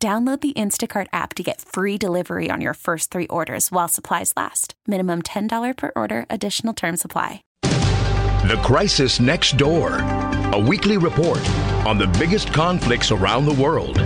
Download the Instacart app to get free delivery on your first three orders while supplies last. Minimum $10 per order, additional term supply. The Crisis Next Door, a weekly report on the biggest conflicts around the world.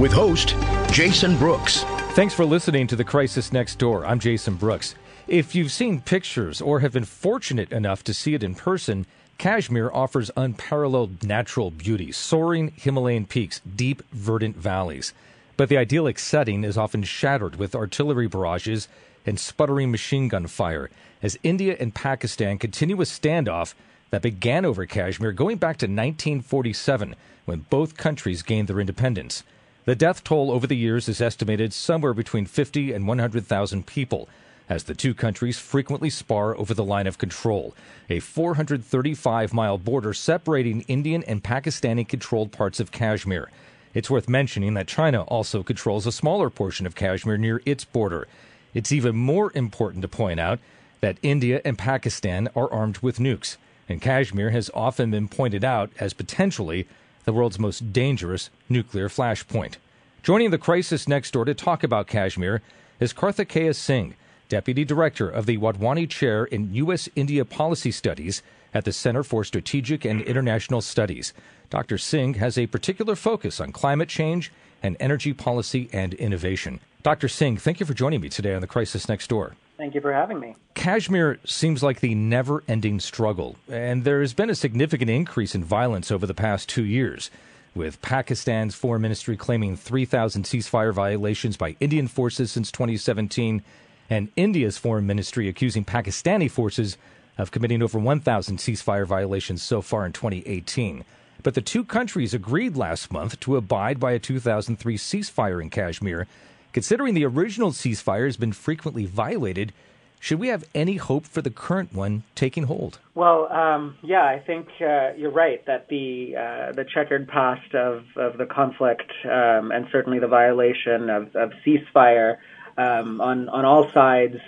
With host Jason Brooks. Thanks for listening to The Crisis Next Door. I'm Jason Brooks. If you've seen pictures or have been fortunate enough to see it in person, Kashmir offers unparalleled natural beauty, soaring Himalayan peaks, deep, verdant valleys. But the idyllic setting is often shattered with artillery barrages and sputtering machine gun fire as India and Pakistan continue a standoff that began over Kashmir going back to 1947 when both countries gained their independence. The death toll over the years is estimated somewhere between 50 and 100,000 people as the two countries frequently spar over the line of control, a 435 mile border separating Indian and Pakistani controlled parts of Kashmir. It's worth mentioning that China also controls a smaller portion of Kashmir near its border. It's even more important to point out that India and Pakistan are armed with nukes, and Kashmir has often been pointed out as potentially the world's most dangerous nuclear flashpoint. Joining the crisis next door to talk about Kashmir is Kartikeya Singh, Deputy Director of the Wadhwani Chair in U.S. India Policy Studies at the Center for Strategic and International Studies. Dr. Singh has a particular focus on climate change and energy policy and innovation. Dr. Singh, thank you for joining me today on The Crisis Next Door. Thank you for having me. Kashmir seems like the never ending struggle, and there has been a significant increase in violence over the past two years, with Pakistan's foreign ministry claiming 3,000 ceasefire violations by Indian forces since 2017 and India's foreign ministry accusing Pakistani forces of committing over 1,000 ceasefire violations so far in 2018. But the two countries agreed last month to abide by a 2003 ceasefire in Kashmir. Considering the original ceasefire has been frequently violated, should we have any hope for the current one taking hold? Well, um, yeah, I think uh, you're right that the uh, the checkered past of, of the conflict um, and certainly the violation of, of ceasefire um, on on all sides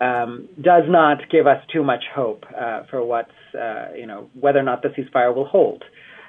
um, does not give us too much hope uh, for what's uh, you know whether or not the ceasefire will hold.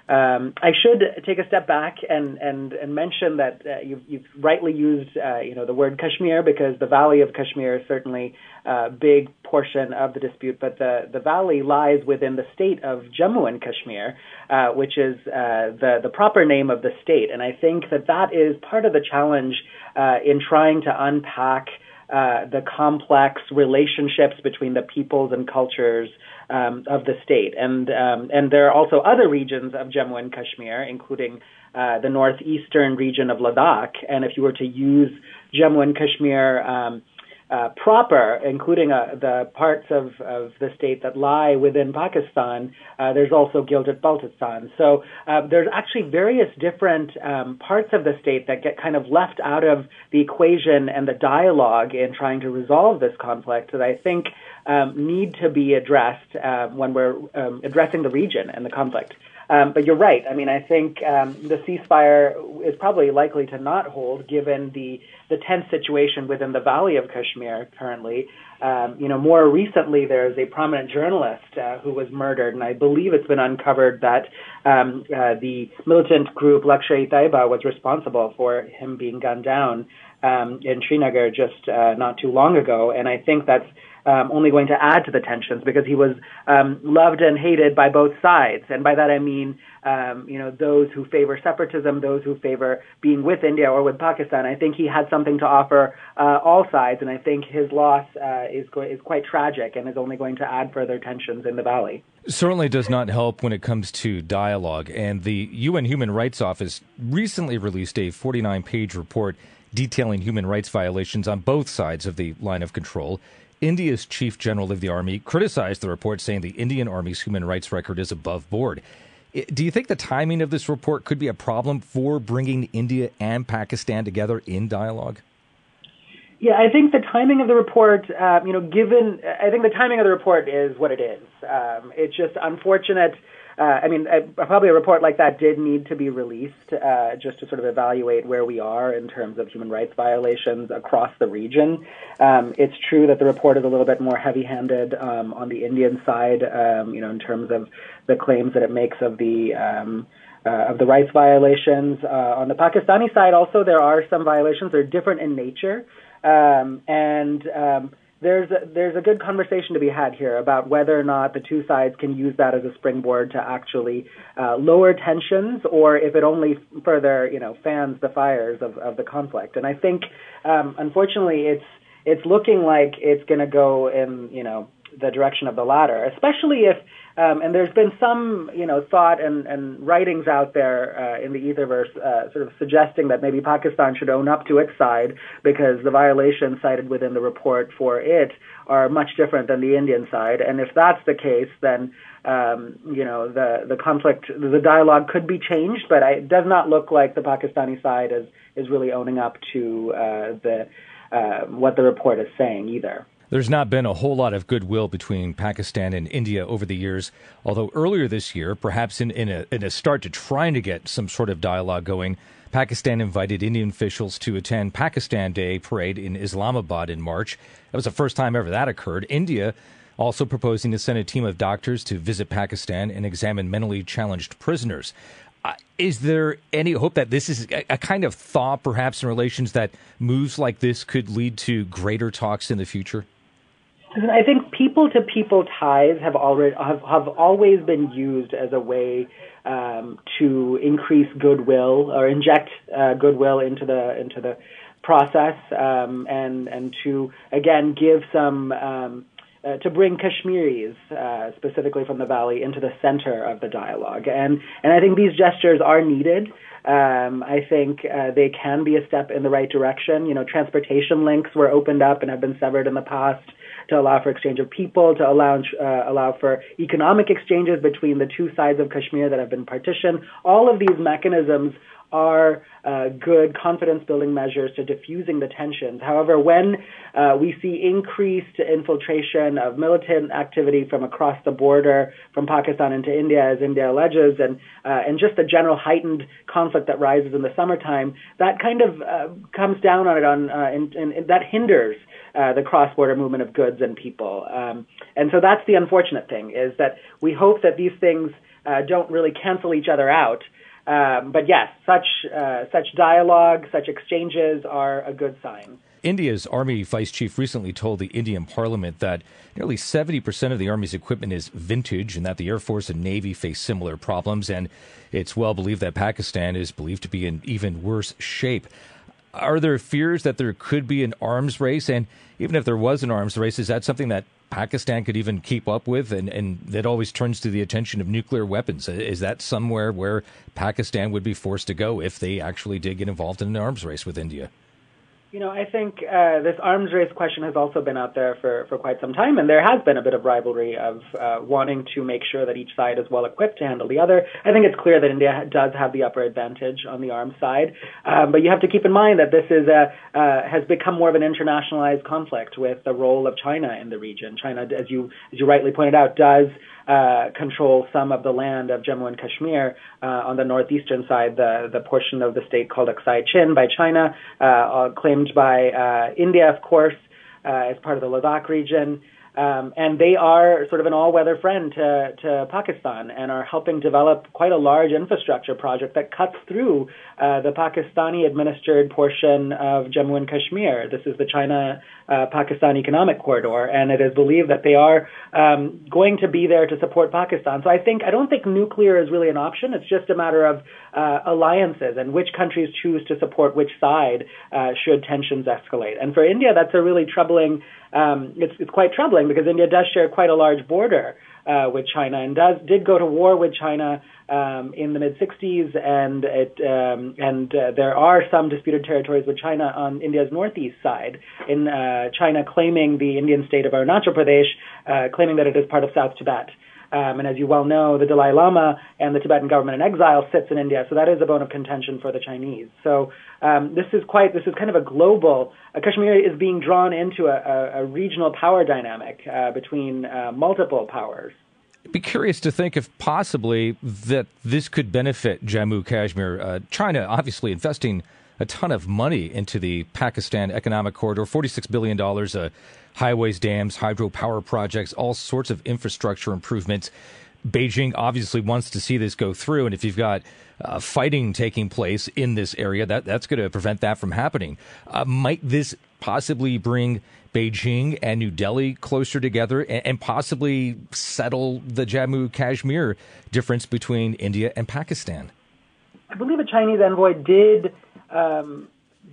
Um, I should take a step back and and, and mention that uh, you've, you've rightly used uh, you know the word Kashmir because the Valley of Kashmir is certainly a big portion of the dispute, but the the valley lies within the state of Jammu and Kashmir, uh, which is uh, the the proper name of the state, and I think that that is part of the challenge uh, in trying to unpack. Uh, the complex relationships between the peoples and cultures um, of the state. And um, and there are also other regions of Jammu and Kashmir, including uh, the northeastern region of Ladakh. And if you were to use Jammu and Kashmir um, uh, proper, including uh, the parts of, of the state that lie within Pakistan, uh, there's also Gilgit-Baltistan. So uh, there's actually various different um, parts of the state that get kind of left out of the equation and the dialogue in trying to resolve this conflict that I think um, need to be addressed uh, when we're um, addressing the region and the conflict. Um, but you're right. I mean, I think um, the ceasefire is probably likely to not hold given the the tense situation within the Valley of Kashmir currently. Um, you know, more recently, there's a prominent journalist uh, who was murdered, and I believe it's been uncovered that um, uh, the militant group Lashkar-e-Taiba was responsible for him being gunned down um, in Srinagar just uh, not too long ago. And I think that's um, only going to add to the tensions because he was um, loved and hated by both sides. And by that I mean, um, you know, those who favor separatism, those who favor being with India or with Pakistan. I think he had something to offer uh, all sides, and I think his loss uh, is go- is quite tragic and is only going to add further tensions in the valley. Certainly does not help when it comes to dialogue. And the UN Human Rights Office recently released a 49 page report detailing human rights violations on both sides of the line of control. India's chief general of the army criticized the report, saying the Indian army's human rights record is above board. Do you think the timing of this report could be a problem for bringing India and Pakistan together in dialogue? Yeah, I think the timing of the report, uh, you know, given, I think the timing of the report is what it is. Um, it's just unfortunate. Uh, I mean, uh, probably a report like that did need to be released uh, just to sort of evaluate where we are in terms of human rights violations across the region. Um, it's true that the report is a little bit more heavy-handed um, on the Indian side, um, you know, in terms of the claims that it makes of the um, uh, of the rights violations. Uh, on the Pakistani side, also there are some violations. They're different in nature. Um, and um, there's a, there's a good conversation to be had here about whether or not the two sides can use that as a springboard to actually uh, lower tensions, or if it only further you know fans the fires of, of the conflict. And I think, um, unfortunately, it's it's looking like it's going to go in you know the direction of the latter, especially if um, and there's been some, you know, thought and, and writings out there uh, in the Etherverse uh, sort of suggesting that maybe Pakistan should own up to its side because the violations cited within the report for it are much different than the Indian side. And if that's the case, then um, you know the the conflict, the dialogue could be changed. But it does not look like the Pakistani side is is really owning up to uh, the uh, what the report is saying either. There's not been a whole lot of goodwill between Pakistan and India over the years, although earlier this year, perhaps in, in, a, in a start to trying to get some sort of dialogue going, Pakistan invited Indian officials to attend Pakistan Day parade in Islamabad in March. That was the first time ever that occurred. India also proposing to send a team of doctors to visit Pakistan and examine mentally challenged prisoners. Uh, is there any hope that this is a, a, kind of thaw, perhaps, in relations that moves like this could lead to greater talks in the future? I think people to people ties have already have, have always been used as a way um, to increase goodwill or inject uh, goodwill into the into the process um, and and to again give some um, uh, to bring Kashmiris, uh, specifically from the valley, into the center of the dialogue. And and I think these gestures are needed. Um, I think uh, they can be a step in the right direction. You know, transportation links were opened up and have been severed in the past to allow for exchange of people, to allow uh, allow for economic exchanges between the two sides of Kashmir that have been partitioned. All of these mechanisms are uh, good confidence building measures to diffusing the tensions. However, when uh, we see increased infiltration of militant activity from across the border from Pakistan into India, as India alleges, and uh, and just the general heightened conflict that rises in the summertime, that kind of uh, comes down on it on uh, and, and that hinders uh, the cross-border movement of goods and people. Um, and so that's the unfortunate thing is that we hope that these things uh, don't really cancel each other out. Um, but yes, such uh, such dialogue, such exchanges are a good sign. India's Army Vice Chief recently told the Indian Parliament that nearly 70% of the Army's equipment is vintage and that the Air Force and Navy face similar problems. And it's well believed that Pakistan is believed to be in even worse shape. Are there fears that there could be an arms race? And even if there was an arms race, is that something that Pakistan could even keep up with, and, and that always turns to the attention of nuclear weapons. Is that somewhere where Pakistan would be forced to go if they actually did get involved in an arms race with India? You know, I think uh, this arms race question has also been out there for, for quite some time, and there has been a bit of rivalry of uh, wanting to make sure that each side is well equipped to handle the other. I think it's clear that India does have the upper advantage on the arms side, um, but you have to keep in mind that this is a uh, has become more of an internationalized conflict with the role of China in the region. China, as you as you rightly pointed out, does uh, control some of the land of Jammu and Kashmir uh, on the northeastern side, the, the portion of the state called Aksai Chin by China, uh, claimed by uh, India, of course, uh, as part of the Ladakh region. Um, and they are sort of an all-weather friend to, to Pakistan and are helping develop quite a large infrastructure project that cuts through uh, the Pakistani-administered portion of Jammu and Kashmir. This is the China-Pakistan uh, Economic Corridor, and it is believed that they are um, going to be there to support Pakistan. So I think I don't think nuclear is really an option. It's just a matter of uh, alliances and which countries choose to support which side uh, should tensions escalate. And for India, that's a really troubling um, it's, it's quite troubling because India does share quite a large border uh, with China and does did go to war with China um, in the mid 60s, and it um, and uh, there are some disputed territories with China on India's northeast side. In uh, China claiming the Indian state of Arunachal Pradesh, uh, claiming that it is part of South Tibet. Um, and as you well know, the Dalai Lama and the Tibetan government in exile sits in India, so that is a bone of contention for the Chinese. So um, this is quite this is kind of a global. Uh, Kashmir is being drawn into a, a, a regional power dynamic uh, between uh, multiple powers. I'd be curious to think if possibly that this could benefit Jammu Kashmir. Uh, China obviously investing a ton of money into the Pakistan economic corridor, $46 billion, uh, highways, dams, hydropower projects, all sorts of infrastructure improvements. Beijing obviously wants to see this go through, and if you've got uh, fighting taking place in this area, that that's going to prevent that from happening. Uh, might this possibly bring Beijing and New Delhi closer together, and, and possibly settle the Jammu Kashmir difference between India and Pakistan? I believe a Chinese envoy did um,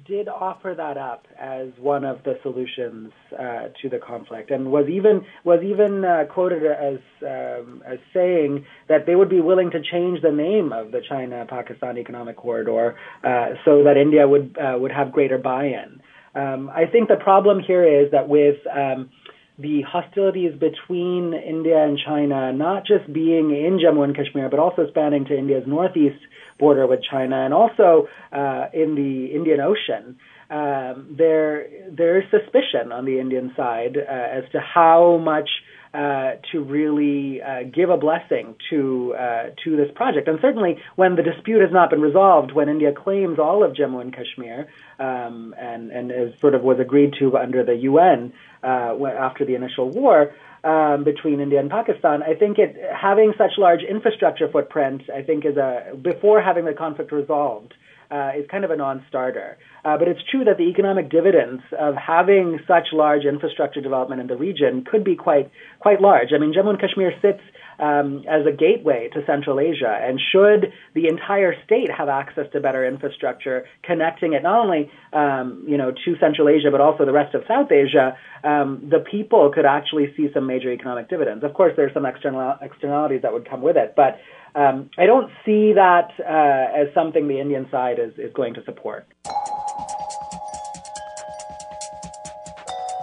did offer that up as one of the solutions uh, to the conflict, and was even was even uh, quoted as um, as saying that they would be willing to change the name of the China-Pakistan Economic Corridor uh, so that India would uh, would have greater buy-in. Um, I think the problem here is that with um, the hostilities between India and China not just being in Jammu and Kashmir, but also spanning to India's northeast border with China and also uh, in the Indian Ocean. Um, there, there is suspicion on the Indian side uh, as to how much uh, to really uh, give a blessing to uh, to this project. And certainly, when the dispute has not been resolved, when India claims all of Jammu and Kashmir, um, and and as sort of was agreed to under the UN uh, after the initial war, um, between India and Pakistan. I think it having such large infrastructure footprint, I think, is a before having the conflict resolved. Uh, is kind of a non-starter. Uh, but it's true that the economic dividends of having such large infrastructure development in the region could be quite quite large. I mean, Jammu and Kashmir sits um, as a gateway to Central Asia. And should the entire state have access to better infrastructure, connecting it not only um, you know to Central Asia but also the rest of South Asia, um, the people could actually see some major economic dividends. Of course, there's some external externalities that would come with it, but um, I don't see that uh, as something the Indian side is, is going to support.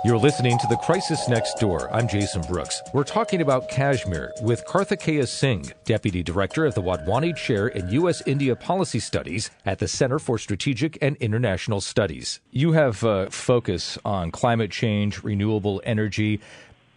You're listening to The Crisis Next Door. I'm Jason Brooks. We're talking about Kashmir with Kartikeya Singh, Deputy Director of the Wadhwani Chair in U.S. India Policy Studies at the Center for Strategic and International Studies. You have a focus on climate change, renewable energy.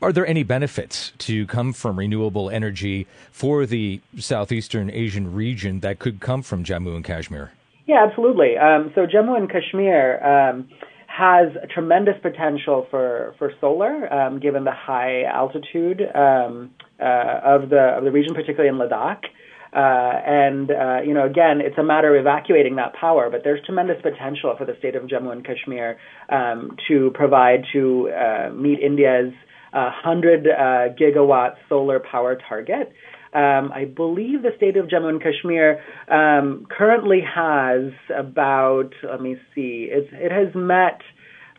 Are there any benefits to come from renewable energy for the southeastern Asian region that could come from Jammu and Kashmir? Yeah, absolutely. Um, so Jammu and Kashmir. Um, has tremendous potential for for solar, um, given the high altitude um, uh, of the of the region, particularly in Ladakh. Uh, and uh, you know, again, it's a matter of evacuating that power. But there's tremendous potential for the state of Jammu and Kashmir um, to provide to uh, meet India's 100 uh, gigawatt solar power target. Um, I believe the state of Jammu and Kashmir um, currently has about, let me see, it has met.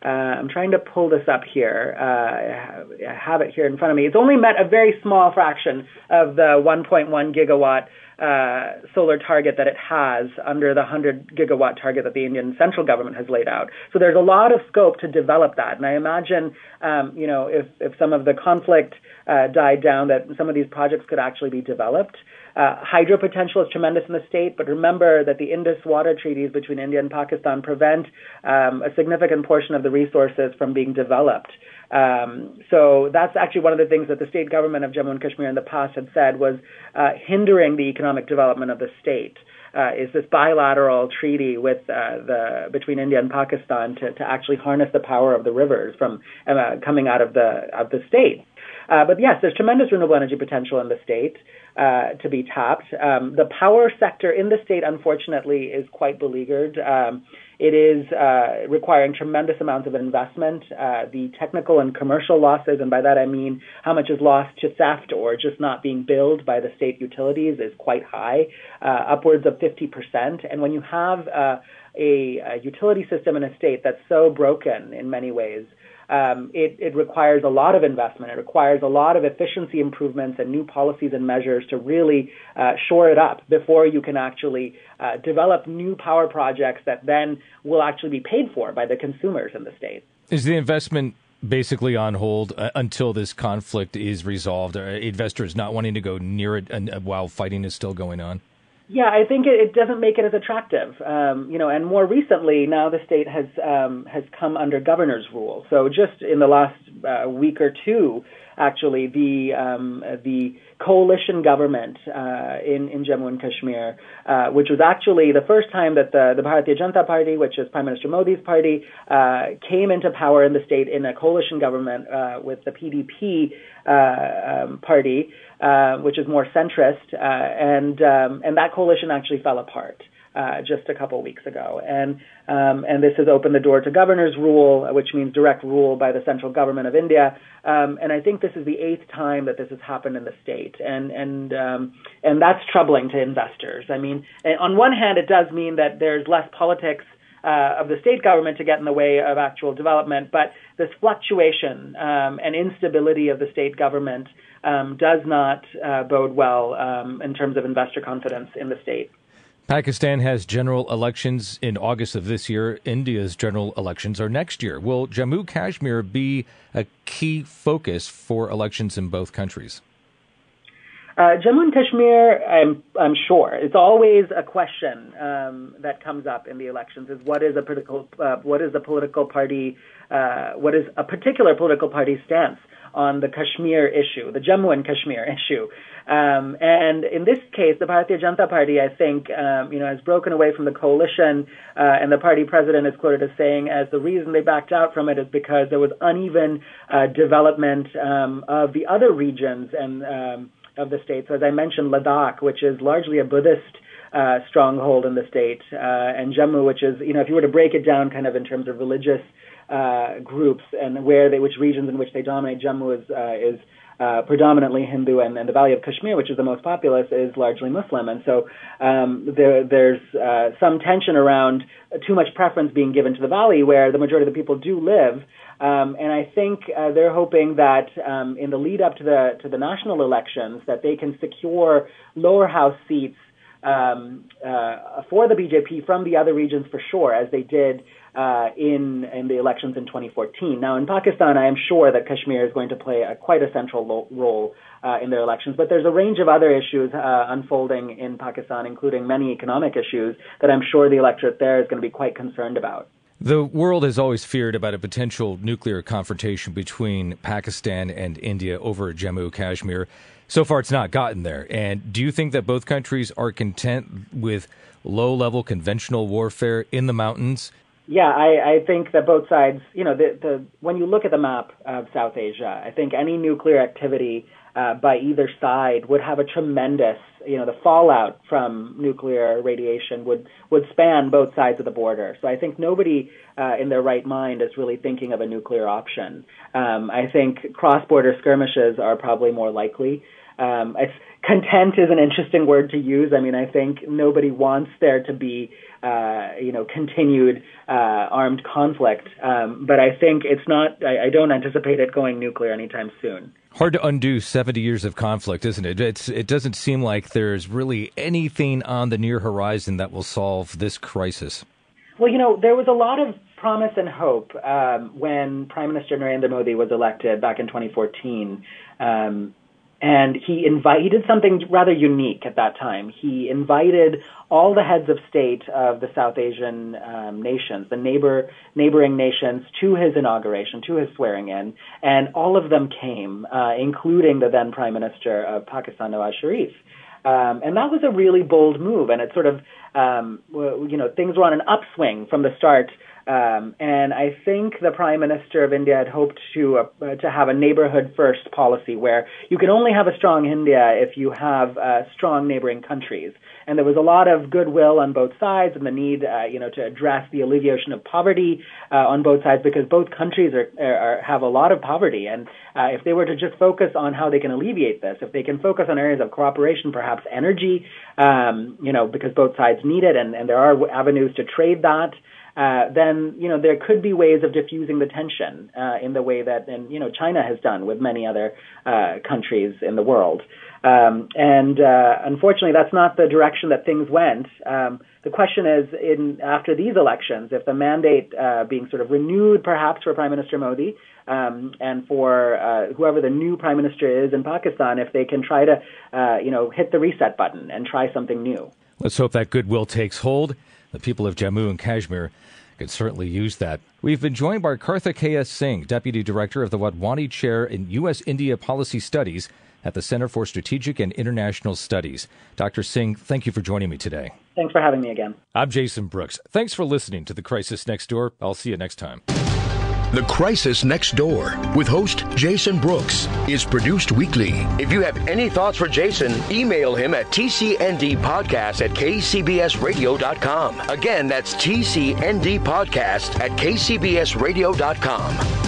Uh, I'm trying to pull this up here. Uh, I have it here in front of me. It's only met a very small fraction of the 1.1 gigawatt uh, solar target that it has under the 100 gigawatt target that the Indian central government has laid out. So there's a lot of scope to develop that. And I imagine, um, you know, if, if some of the conflict uh, died down, that some of these projects could actually be developed. Uh, hydro potential is tremendous in the state, but remember that the Indus water treaties between India and Pakistan prevent um, a significant portion of the resources from being developed. Um, so that's actually one of the things that the state government of Jammu and Kashmir in the past had said was uh, hindering the economic development of the state. Uh, is this bilateral treaty with uh, the between India and Pakistan to, to actually harness the power of the rivers from uh, coming out of the of the state. Uh, but yes, there's tremendous renewable energy potential in the state uh, to be tapped. Um, the power sector in the state, unfortunately, is quite beleaguered. Um, it is uh, requiring tremendous amounts of investment. Uh, the technical and commercial losses, and by that I mean how much is lost to theft or just not being billed by the state utilities, is quite high, uh, upwards of 50%. And when you have uh, a, a utility system in a state that's so broken in many ways, um, it, it, requires a lot of investment. It requires a lot of efficiency improvements and new policies and measures to really uh, shore it up before you can actually uh, develop new power projects that then will actually be paid for by the consumers in the state. Is the investment basically on hold uh, until this conflict is resolved. Uh, investors not wanting to go near it and, uh, while fighting is still going on. Yeah, I think it, it doesn't make it as attractive. Um, you know, and more recently, now the state has um, has come under governor's rule. So just in the last uh, week or two, actually, the um, the coalition government uh, in in Jammu and Kashmir, uh, which was actually the first time that the the Bharatiya Janata Party, which is Prime Minister Modi's party, uh, came into power in the state in a coalition government uh, with the PDP uh, um, party, uh, which is more centrist, and um, and that coalition actually fell apart uh, just a couple weeks ago, and um, and this has opened the door to governor's rule, which means direct rule by the central government of India. Um, and I think this is the eighth time that this has happened in the state, and and um, and that's troubling to investors. I mean, on one hand, it does mean that there's less politics. Uh, of the state government to get in the way of actual development, but this fluctuation um, and instability of the state government um, does not uh, bode well um, in terms of investor confidence in the state. Pakistan has general elections in August of this year. India's general elections are next year. Will Jammu Kashmir be a key focus for elections in both countries? Uh, Jammu and Kashmir, I'm, I'm sure. It's always a question um, that comes up in the elections: is what is a political, uh, what is the political party, uh, what is a particular political party stance on the Kashmir issue, the Jammu and Kashmir issue. Um, and in this case, the Bharatiya Janata Party, I think, um, you know, has broken away from the coalition, uh, and the party president is quoted as saying, as the reason they backed out from it is because there was uneven uh, development um, of the other regions and um, of the state. So, as I mentioned, Ladakh, which is largely a Buddhist uh, stronghold in the state, uh, and Jammu, which is, you know, if you were to break it down, kind of in terms of religious uh, groups and where they, which regions in which they dominate, Jammu is uh, is uh, predominantly Hindu, and, and the Valley of Kashmir, which is the most populous, is largely Muslim. And so um, there, there's uh, some tension around too much preference being given to the Valley, where the majority of the people do live. Um, and I think uh, they're hoping that um, in the lead up to the to the national elections, that they can secure lower house seats um, uh, for the BJP from the other regions for sure, as they did uh, in in the elections in 2014. Now, in Pakistan, I am sure that Kashmir is going to play a, quite a central lo- role uh, in their elections. But there's a range of other issues uh, unfolding in Pakistan, including many economic issues that I'm sure the electorate there is going to be quite concerned about. The world has always feared about a potential nuclear confrontation between Pakistan and India over Jammu Kashmir. So far, it's not gotten there. And do you think that both countries are content with low level conventional warfare in the mountains yeah, I, I think that both sides, you know, the, the when you look at the map of South Asia, I think any nuclear activity uh, by either side would have a tremendous, you know, the fallout from nuclear radiation would would span both sides of the border. So I think nobody uh, in their right mind is really thinking of a nuclear option. Um, I think cross-border skirmishes are probably more likely. Um, it's, content is an interesting word to use. I mean, I think nobody wants there to be, uh, you know, continued uh, armed conflict. Um, but I think it's not. I, I, don't anticipate it going nuclear anytime soon. Hard to undo seventy years of conflict, isn't it? It's, it doesn't seem like there's really anything on the near horizon that will solve this crisis. Well, you know, there was a lot of promise and hope um, when Prime Minister Narendra Modi was elected back in 2014. Um, and he invited he did something rather unique at that time. He invited all the heads of state of the South Asian um, nations, the neighbor neighboring nations, to his inauguration, to his swearing in, and all of them came, uh, including the then Prime Minister of Pakistan, Nawaz Sharif. Um, and that was a really bold move, and it sort of, um, you know, things were on an upswing from the start um, and I think the Prime Minister of India had hoped to uh, to have a neighborhood first policy where you can only have a strong India if you have uh, strong neighboring countries. And there was a lot of goodwill on both sides and the need, uh, you know, to address the alleviation of poverty uh, on both sides because both countries are, are, have a lot of poverty. And uh, if they were to just focus on how they can alleviate this, if they can focus on areas of cooperation, perhaps energy, um, you know, because both sides need it and, and there are avenues to trade that uh, then you know there could be ways of diffusing the tension uh, in the way that and you know China has done with many other uh, countries in the world. Um, and uh, unfortunately, that's not the direction that things went. Um, the question is, in after these elections, if the mandate uh, being sort of renewed, perhaps for Prime Minister Modi um, and for uh, whoever the new Prime Minister is in Pakistan, if they can try to, you know, hit the reset button and try something new. Let's hope that goodwill takes hold. The people of Jammu and Kashmir could certainly use that. We've been joined by Kartikeya Singh, Deputy Director of the Wadhwani Chair in U.S. India Policy Studies at the Center for Strategic and International Studies. Dr. Singh, thank you for joining me today. Thanks for having me again. I'm Jason Brooks. Thanks for listening to The Crisis Next Door. I'll see you next time. The Crisis Next Door with host Jason Brooks is produced weekly. If you have any thoughts for Jason, email him at tcndpodcast at kcbsradio.com. Again, that's tcndpodcast at kcbsradio.com.